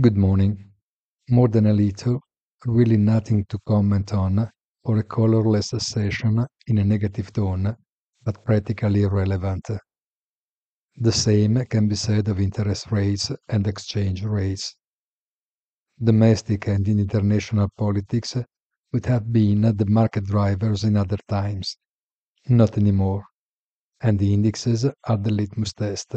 Good morning. More than a little, really nothing to comment on, or a colorless session in a negative tone, but practically irrelevant. The same can be said of interest rates and exchange rates. Domestic and in international politics would have been the market drivers in other times. Not anymore. And the indexes are the litmus test.